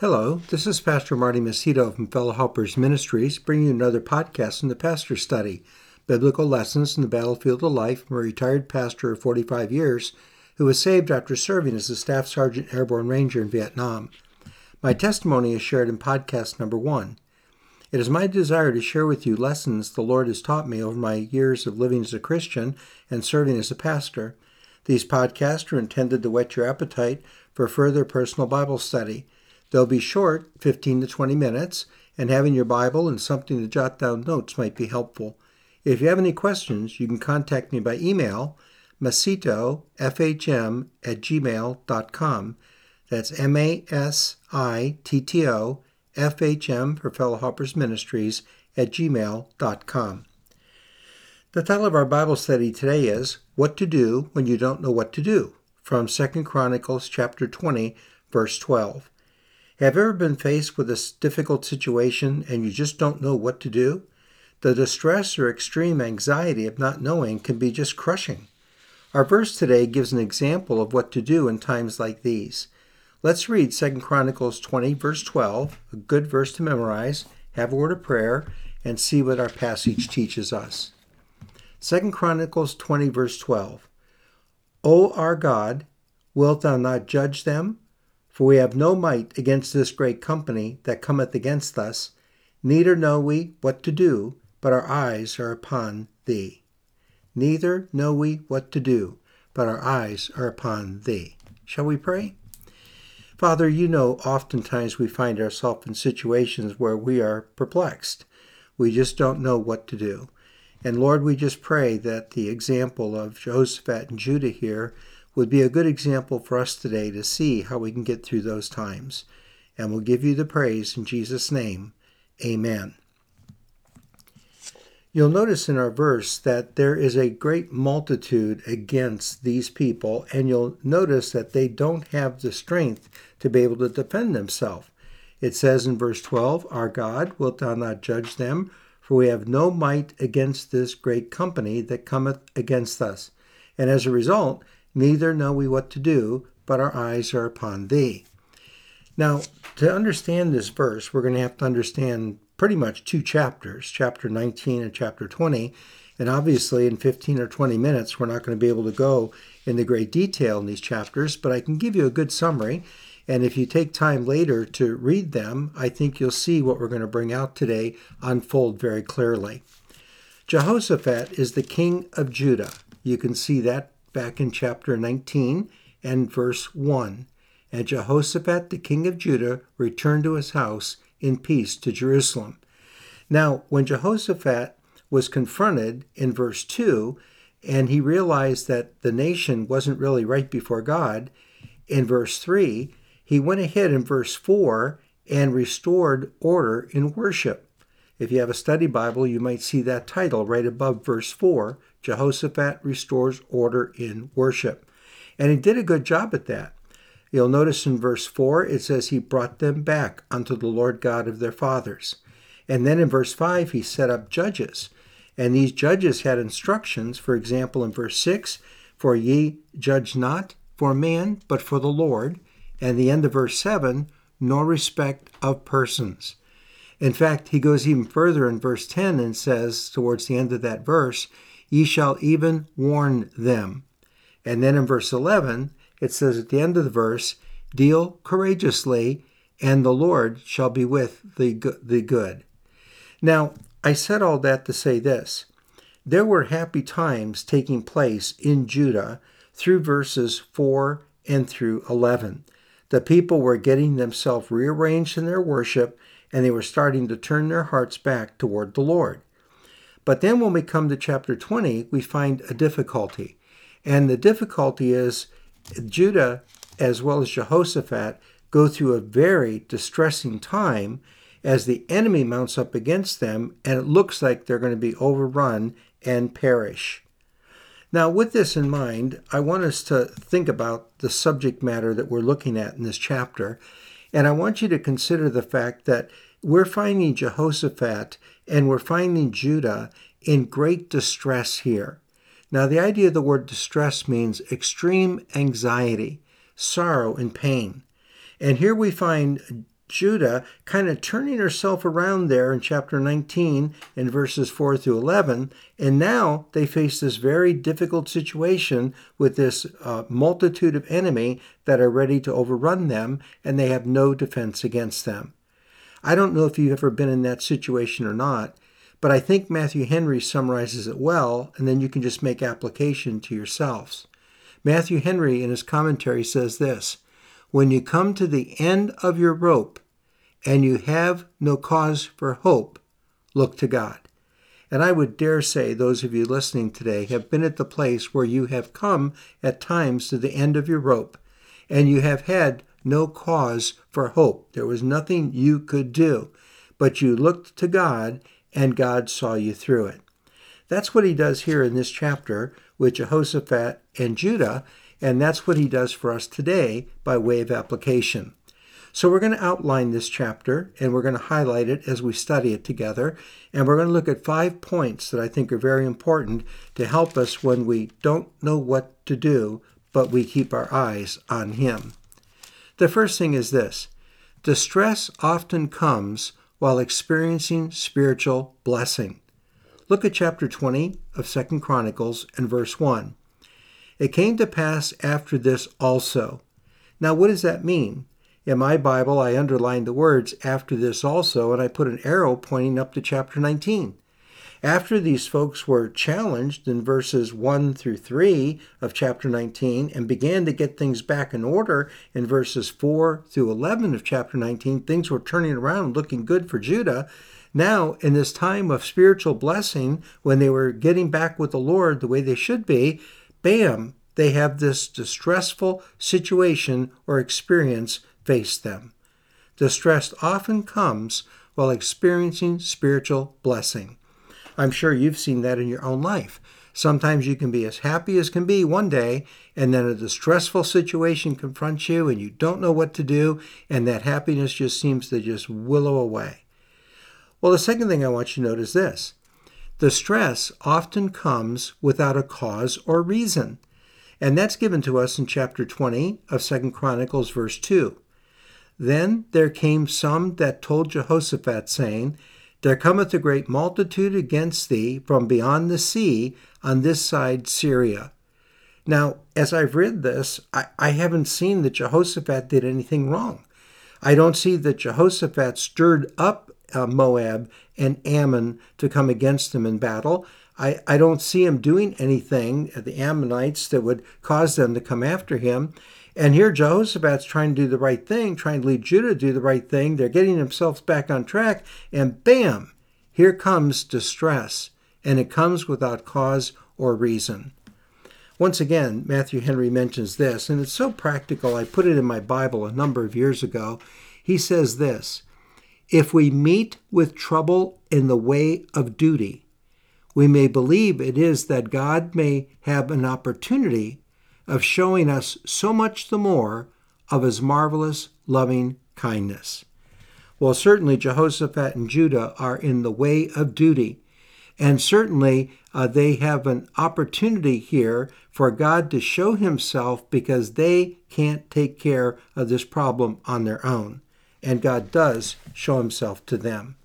Hello, this is Pastor Marty Masitto from Fellow Helpers Ministries, bringing you another podcast from the Pastor Study Biblical Lessons in the Battlefield of Life from a retired pastor of 45 years who was saved after serving as a Staff Sergeant Airborne Ranger in Vietnam. My testimony is shared in podcast number one. It is my desire to share with you lessons the Lord has taught me over my years of living as a Christian and serving as a pastor. These podcasts are intended to whet your appetite for further personal Bible study. They'll be short, 15 to 20 minutes, and having your Bible and something to jot down notes might be helpful. If you have any questions, you can contact me by email, masittofhm at gmail.com. That's M A S I T T O F H M for Fellow Helpers Ministries at gmail.com. The title of our Bible study today is What to Do When You Don't Know What to Do from 2 Chronicles chapter 20, verse 12. Have you ever been faced with a difficult situation and you just don't know what to do? The distress or extreme anxiety of not knowing can be just crushing. Our verse today gives an example of what to do in times like these. Let's read 2 Chronicles 20, verse 12, a good verse to memorize, have a word of prayer, and see what our passage teaches us. 2 Chronicles 20, verse 12. O our God, wilt thou not judge them? For we have no might against this great company that cometh against us, neither know we what to do, but our eyes are upon thee. Neither know we what to do, but our eyes are upon thee. Shall we pray? Father, you know oftentimes we find ourselves in situations where we are perplexed. We just don't know what to do. And Lord, we just pray that the example of Jehoshaphat and Judah here would be a good example for us today to see how we can get through those times. And we'll give you the praise in Jesus' name. Amen. You'll notice in our verse that there is a great multitude against these people, and you'll notice that they don't have the strength to be able to defend themselves. It says in verse 12, Our God, wilt thou not judge them? For we have no might against this great company that cometh against us. And as a result, neither know we what to do, but our eyes are upon thee. Now, to understand this verse, we're going to have to understand pretty much two chapters, chapter 19 and chapter 20. And obviously, in 15 or 20 minutes, we're not going to be able to go into great detail in these chapters, but I can give you a good summary. And if you take time later to read them, I think you'll see what we're going to bring out today unfold very clearly. Jehoshaphat is the king of Judah. You can see that back in chapter 19 and verse 1. And Jehoshaphat, the king of Judah, returned to his house in peace to Jerusalem. Now, when Jehoshaphat was confronted in verse 2, and he realized that the nation wasn't really right before God, in verse 3, he went ahead in verse 4 and restored order in worship. If you have a study Bible, you might see that title right above verse 4 Jehoshaphat restores order in worship. And he did a good job at that. You'll notice in verse 4 it says he brought them back unto the Lord God of their fathers. And then in verse 5 he set up judges. And these judges had instructions, for example, in verse 6 For ye judge not for man, but for the Lord. And the end of verse 7 Nor respect of persons. In fact, he goes even further in verse 10 and says, towards the end of that verse, Ye shall even warn them. And then in verse 11, it says at the end of the verse, Deal courageously, and the Lord shall be with the, the good. Now, I said all that to say this. There were happy times taking place in Judah through verses 4 and through 11. The people were getting themselves rearranged in their worship, and they were starting to turn their hearts back toward the Lord. But then when we come to chapter 20, we find a difficulty. And the difficulty is Judah, as well as Jehoshaphat, go through a very distressing time as the enemy mounts up against them, and it looks like they're going to be overrun and perish. Now, with this in mind, I want us to think about the subject matter that we're looking at in this chapter. And I want you to consider the fact that we're finding Jehoshaphat and we're finding Judah in great distress here. Now, the idea of the word distress means extreme anxiety, sorrow, and pain. And here we find Judah kind of turning herself around there in chapter 19 in verses 4 through 11. And now they face this very difficult situation with this uh, multitude of enemy that are ready to overrun them, and they have no defense against them. I don't know if you've ever been in that situation or not, but I think Matthew Henry summarizes it well, and then you can just make application to yourselves. Matthew Henry, in his commentary, says this When you come to the end of your rope and you have no cause for hope, look to God. And I would dare say those of you listening today have been at the place where you have come at times to the end of your rope and you have had no cause for hope. There was nothing you could do, but you looked to God and God saw you through it. That's what he does here in this chapter with Jehoshaphat and Judah, and that's what he does for us today by way of application. So we're going to outline this chapter and we're going to highlight it as we study it together. And we're going to look at five points that I think are very important to help us when we don't know what to do, but we keep our eyes on Him. The first thing is this distress often comes while experiencing spiritual blessing. Look at chapter 20 of Second Chronicles and verse 1. It came to pass after this also. Now, what does that mean? In my Bible, I underlined the words after this also, and I put an arrow pointing up to chapter 19. After these folks were challenged in verses 1 through 3 of chapter 19 and began to get things back in order in verses 4 through 11 of chapter 19, things were turning around, looking good for Judah. Now, in this time of spiritual blessing, when they were getting back with the Lord the way they should be, bam, they have this distressful situation or experience face them. Distress often comes while experiencing spiritual blessing. I'm sure you've seen that in your own life. Sometimes you can be as happy as can be one day, and then a distressful situation confronts you, and you don't know what to do, and that happiness just seems to just willow away. Well, the second thing I want you to note is this the stress often comes without a cause or reason. And that's given to us in chapter 20 of Second Chronicles, verse 2. Then there came some that told Jehoshaphat, saying, There cometh a great multitude against thee from beyond the sea on this side Syria. Now, as I've read this, I, I haven't seen that Jehoshaphat did anything wrong. I don't see that Jehoshaphat stirred up uh, Moab and Ammon to come against him in battle. I, I don't see him doing anything, uh, the Ammonites, that would cause them to come after him. And here Jehoshaphat's trying to do the right thing, trying to lead Judah to do the right thing. They're getting themselves back on track, and bam, here comes distress. And it comes without cause or reason. Once again, Matthew Henry mentions this, and it's so practical. I put it in my Bible a number of years ago. He says this if we meet with trouble in the way of duty, we may believe it is that God may have an opportunity of showing us so much the more of his marvelous loving kindness. Well, certainly Jehoshaphat and Judah are in the way of duty, and certainly uh, they have an opportunity here for God to show himself because they can't take care of this problem on their own and God does show himself to them.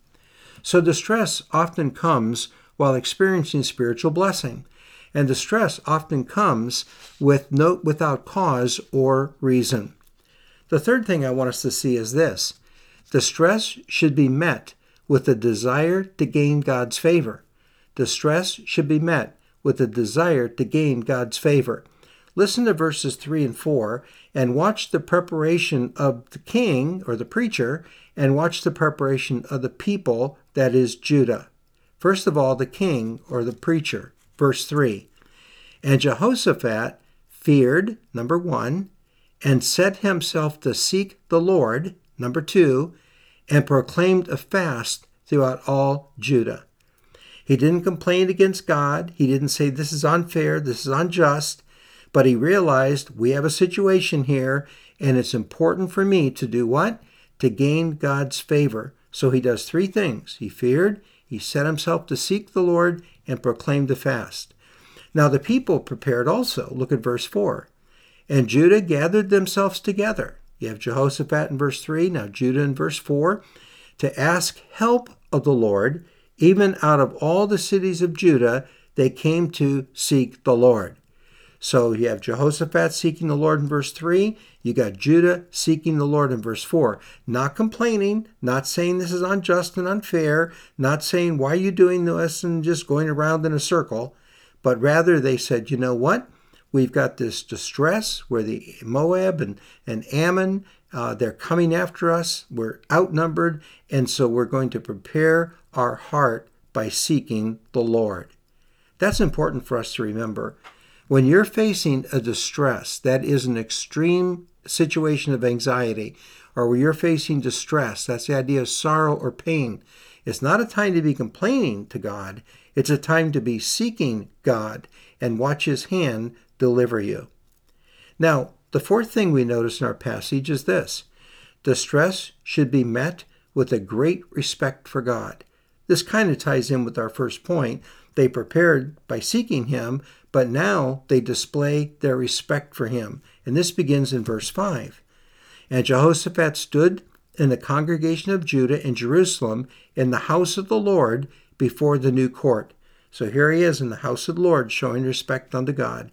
So distress often comes while experiencing spiritual blessing, and distress often comes with no, without cause or reason. The third thing I want us to see is this distress should be met with a desire to gain God's favor. Distress should be met with a desire to gain God's favor. Listen to verses 3 and 4 and watch the preparation of the king or the preacher and watch the preparation of the people, that is Judah. First of all, the king or the preacher. Verse 3 And Jehoshaphat feared, number one, and set himself to seek the Lord, number two, and proclaimed a fast throughout all Judah. He didn't complain against God. He didn't say, This is unfair, this is unjust. But he realized we have a situation here, and it's important for me to do what? To gain God's favor. So he does three things. He feared, he set himself to seek the Lord, and proclaimed the fast. Now the people prepared also. Look at verse 4. And Judah gathered themselves together. You have Jehoshaphat in verse 3, now Judah in verse 4, to ask help of the Lord. Even out of all the cities of Judah, they came to seek the Lord. So you have Jehoshaphat seeking the Lord in verse 3. You got Judah seeking the Lord in verse 4. Not complaining, not saying this is unjust and unfair, not saying why are you doing this and just going around in a circle, but rather they said, you know what? We've got this distress where the Moab and, and Ammon, uh, they're coming after us. We're outnumbered. And so we're going to prepare our heart by seeking the Lord. That's important for us to remember. When you're facing a distress that is an extreme situation of anxiety, or where you're facing distress, that's the idea of sorrow or pain. It's not a time to be complaining to God, it's a time to be seeking God and watch His hand deliver you. Now, the fourth thing we notice in our passage is this distress should be met with a great respect for God. This kind of ties in with our first point. They prepared by seeking Him, but now they display their respect for him. And this begins in verse 5. And Jehoshaphat stood in the congregation of Judah in Jerusalem in the house of the Lord before the new court. So here he is in the house of the Lord, showing respect unto God.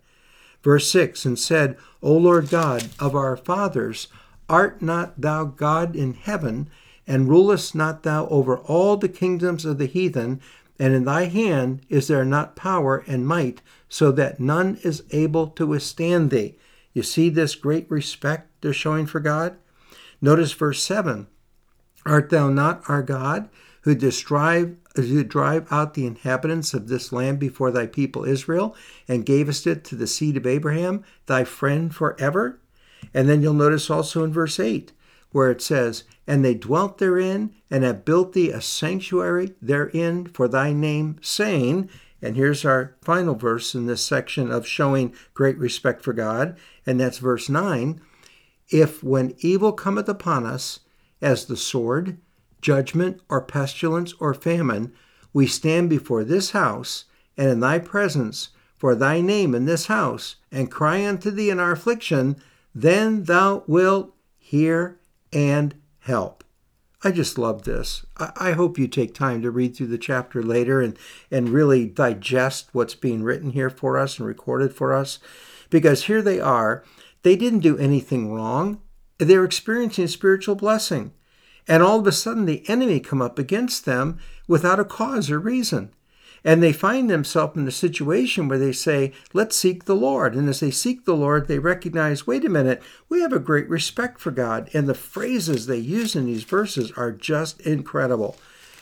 Verse 6 And said, O Lord God of our fathers, art not thou God in heaven, and rulest not thou over all the kingdoms of the heathen? And in thy hand is there not power and might, so that none is able to withstand thee? You see this great respect they're showing for God? Notice verse 7 Art thou not our God, who drive, who drive out the inhabitants of this land before thy people Israel, and gavest it to the seed of Abraham, thy friend forever? And then you'll notice also in verse 8, where it says, And they dwelt therein, and have built thee a sanctuary therein for thy name, saying, and here's our final verse in this section of showing great respect for God, and that's verse 9. If when evil cometh upon us, as the sword, judgment, or pestilence, or famine, we stand before this house, and in thy presence, for thy name in this house, and cry unto thee in our affliction, then thou wilt hear and help. I just love this. I, hope you take time to read through the chapter later and, and really digest what's being written here for us and recorded for us. Because here they are. They didn't do anything wrong. They're experiencing spiritual blessing. And all of a sudden, the enemy come up against them without a cause or reason. And they find themselves in a situation where they say, Let's seek the Lord. And as they seek the Lord, they recognize, wait a minute, we have a great respect for God. And the phrases they use in these verses are just incredible.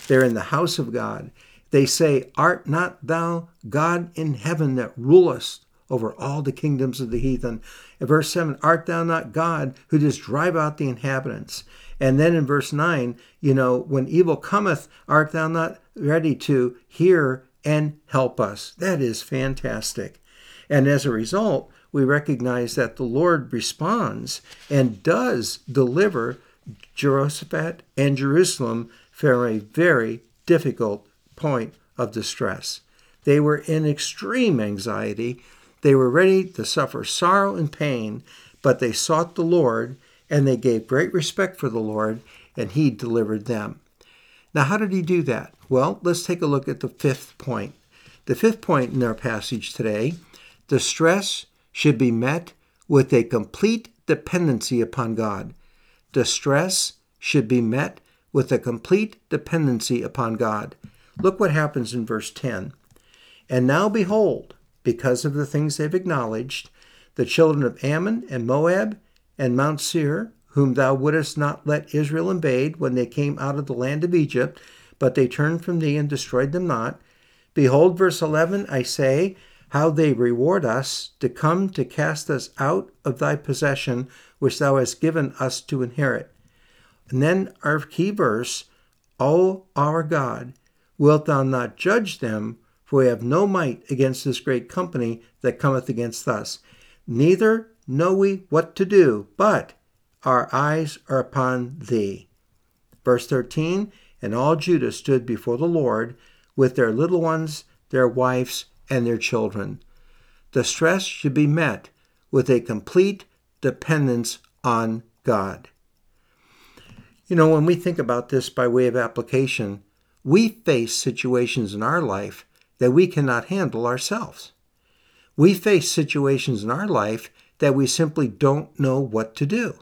They're in the house of God. They say, Art not thou God in heaven that rulest over all the kingdoms of the heathen? In verse 7, Art thou not God who does drive out the inhabitants? And then in verse 9, you know, when evil cometh, art thou not ready to hear and help us. That is fantastic. And as a result, we recognize that the Lord responds and does deliver Jehoshaphat and Jerusalem from a very difficult point of distress. They were in extreme anxiety. They were ready to suffer sorrow and pain, but they sought the Lord and they gave great respect for the Lord, and He delivered them. Now, how did He do that? Well, let's take a look at the fifth point. The fifth point in our passage today the stress should be met with a complete dependency upon God. The stress should be met with a complete dependency upon God. Look what happens in verse 10. And now behold, because of the things they've acknowledged, the children of Ammon and Moab and Mount Seir, whom thou wouldest not let Israel invade when they came out of the land of Egypt, but they turned from thee and destroyed them not. Behold, verse 11, I say, how they reward us to come to cast us out of thy possession, which thou hast given us to inherit. And then our key verse, O our God, wilt thou not judge them? For we have no might against this great company that cometh against us. Neither know we what to do, but our eyes are upon thee. Verse 13 and all Judah stood before the Lord with their little ones, their wives, and their children. The stress should be met with a complete dependence on God. You know, when we think about this by way of application, we face situations in our life that we cannot handle ourselves. We face situations in our life that we simply don't know what to do.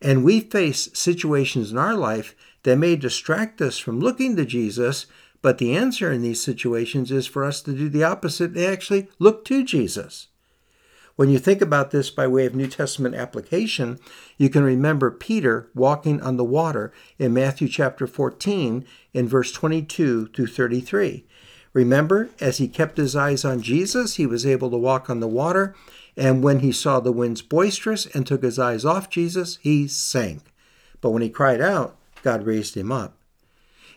And we face situations in our life that may distract us from looking to Jesus, but the answer in these situations is for us to do the opposite and actually look to Jesus. When you think about this by way of New Testament application, you can remember Peter walking on the water in Matthew chapter 14 in verse 22 through 33. Remember, as he kept his eyes on Jesus, he was able to walk on the water, and when he saw the winds boisterous and took his eyes off Jesus, he sank. But when he cried out, God raised him up.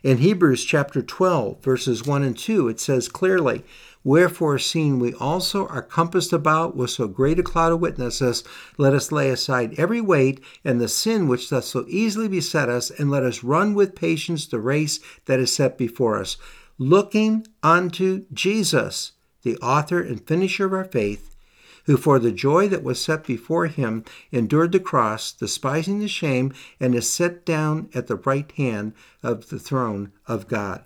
In Hebrews chapter 12, verses 1 and 2, it says clearly, Wherefore, seeing we also are compassed about with so great a cloud of witnesses, let us lay aside every weight and the sin which doth so easily beset us, and let us run with patience the race that is set before us, looking unto Jesus, the author and finisher of our faith who for the joy that was set before him endured the cross, despising the shame, and is set down at the right hand of the throne of God.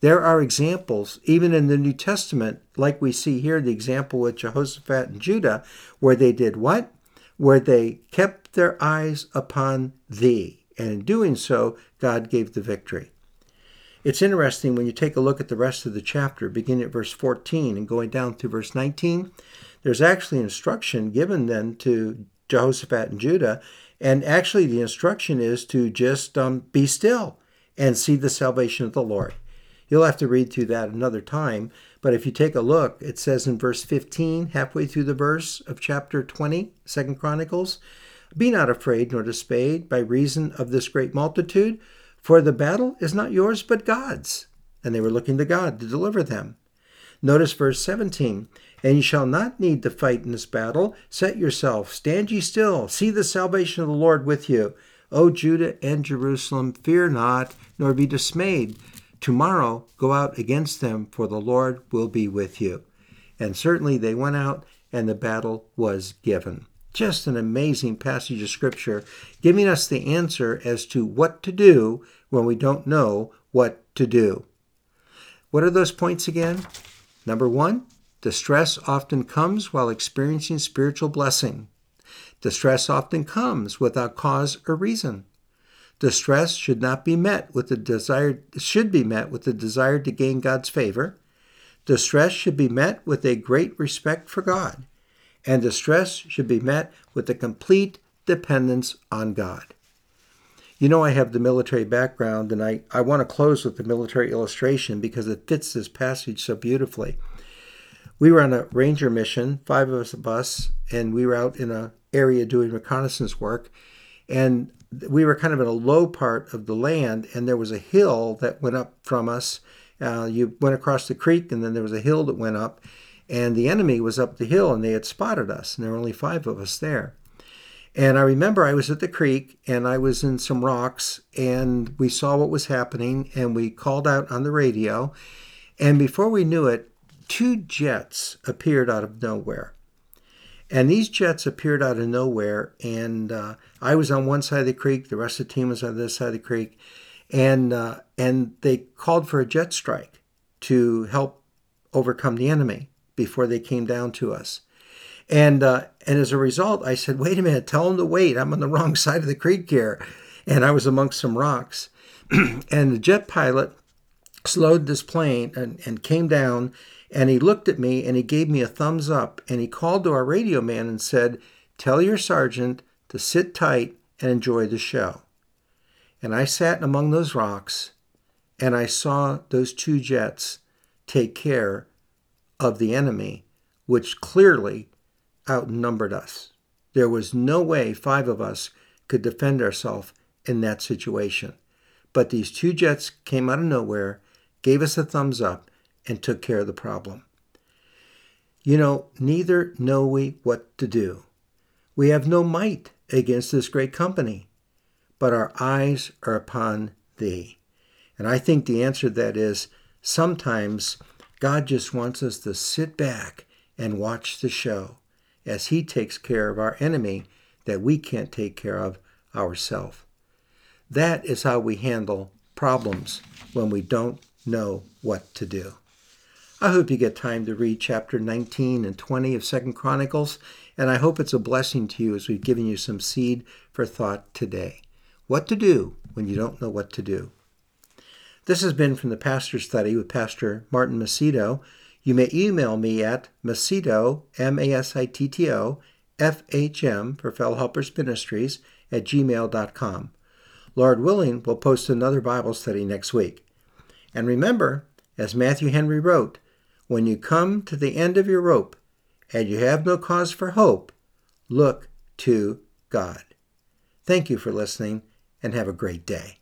There are examples, even in the New Testament, like we see here, the example with Jehoshaphat and Judah, where they did what? Where they kept their eyes upon thee. And in doing so, God gave the victory. It's interesting when you take a look at the rest of the chapter, beginning at verse 14 and going down through verse 19, there's actually instruction given then to Jehoshaphat and Judah. And actually, the instruction is to just um, be still and see the salvation of the Lord. You'll have to read through that another time. But if you take a look, it says in verse 15, halfway through the verse of chapter 20, Second Chronicles, Be not afraid nor dismayed by reason of this great multitude, for the battle is not yours but God's. And they were looking to God to deliver them. Notice verse 17 And ye shall not need to fight in this battle. Set yourself, stand ye still, see the salvation of the Lord with you. O Judah and Jerusalem, fear not, nor be dismayed. Tomorrow go out against them, for the Lord will be with you. And certainly they went out, and the battle was given. Just an amazing passage of Scripture, giving us the answer as to what to do when we don't know what to do. What are those points again? Number one, distress often comes while experiencing spiritual blessing. Distress often comes without cause or reason. Distress should not be met with the desire should be met with the desire to gain God's favor. Distress should be met with a great respect for God, and distress should be met with a complete dependence on God. You know, I have the military background, and I, I want to close with the military illustration because it fits this passage so beautifully. We were on a ranger mission, five of us a bus, and we were out in an area doing reconnaissance work. And we were kind of in a low part of the land, and there was a hill that went up from us. Uh, you went across the creek, and then there was a hill that went up, and the enemy was up the hill, and they had spotted us, and there were only five of us there. And I remember I was at the creek and I was in some rocks and we saw what was happening and we called out on the radio. And before we knew it, two jets appeared out of nowhere. And these jets appeared out of nowhere. And uh, I was on one side of the creek, the rest of the team was on the other side of the creek. And, uh, and they called for a jet strike to help overcome the enemy before they came down to us. And uh, and as a result, I said, "Wait a minute, tell them to wait. I'm on the wrong side of the creek here," and I was amongst some rocks. and the jet pilot slowed this plane and, and came down, and he looked at me and he gave me a thumbs up, and he called to our radio man and said, "Tell your sergeant to sit tight and enjoy the show." And I sat among those rocks, and I saw those two jets take care of the enemy, which clearly outnumbered us. There was no way five of us could defend ourselves in that situation. But these two jets came out of nowhere, gave us a thumbs up, and took care of the problem. You know, neither know we what to do. We have no might against this great company, but our eyes are upon thee. And I think the answer to that is sometimes God just wants us to sit back and watch the show as he takes care of our enemy that we can't take care of ourselves. That is how we handle problems when we don't know what to do. I hope you get time to read chapter 19 and 20 of Second Chronicles, and I hope it's a blessing to you as we've given you some seed for thought today. What to do when you don't know what to do. This has been from the Pastor Study with Pastor Martin Masitto. You may email me at Masitto, M-A-S-I-T-T-O, F-H-M for Fellow Helpers Ministries at gmail.com. Lord willing, we'll post another Bible study next week. And remember, as Matthew Henry wrote, when you come to the end of your rope and you have no cause for hope, look to God. Thank you for listening and have a great day.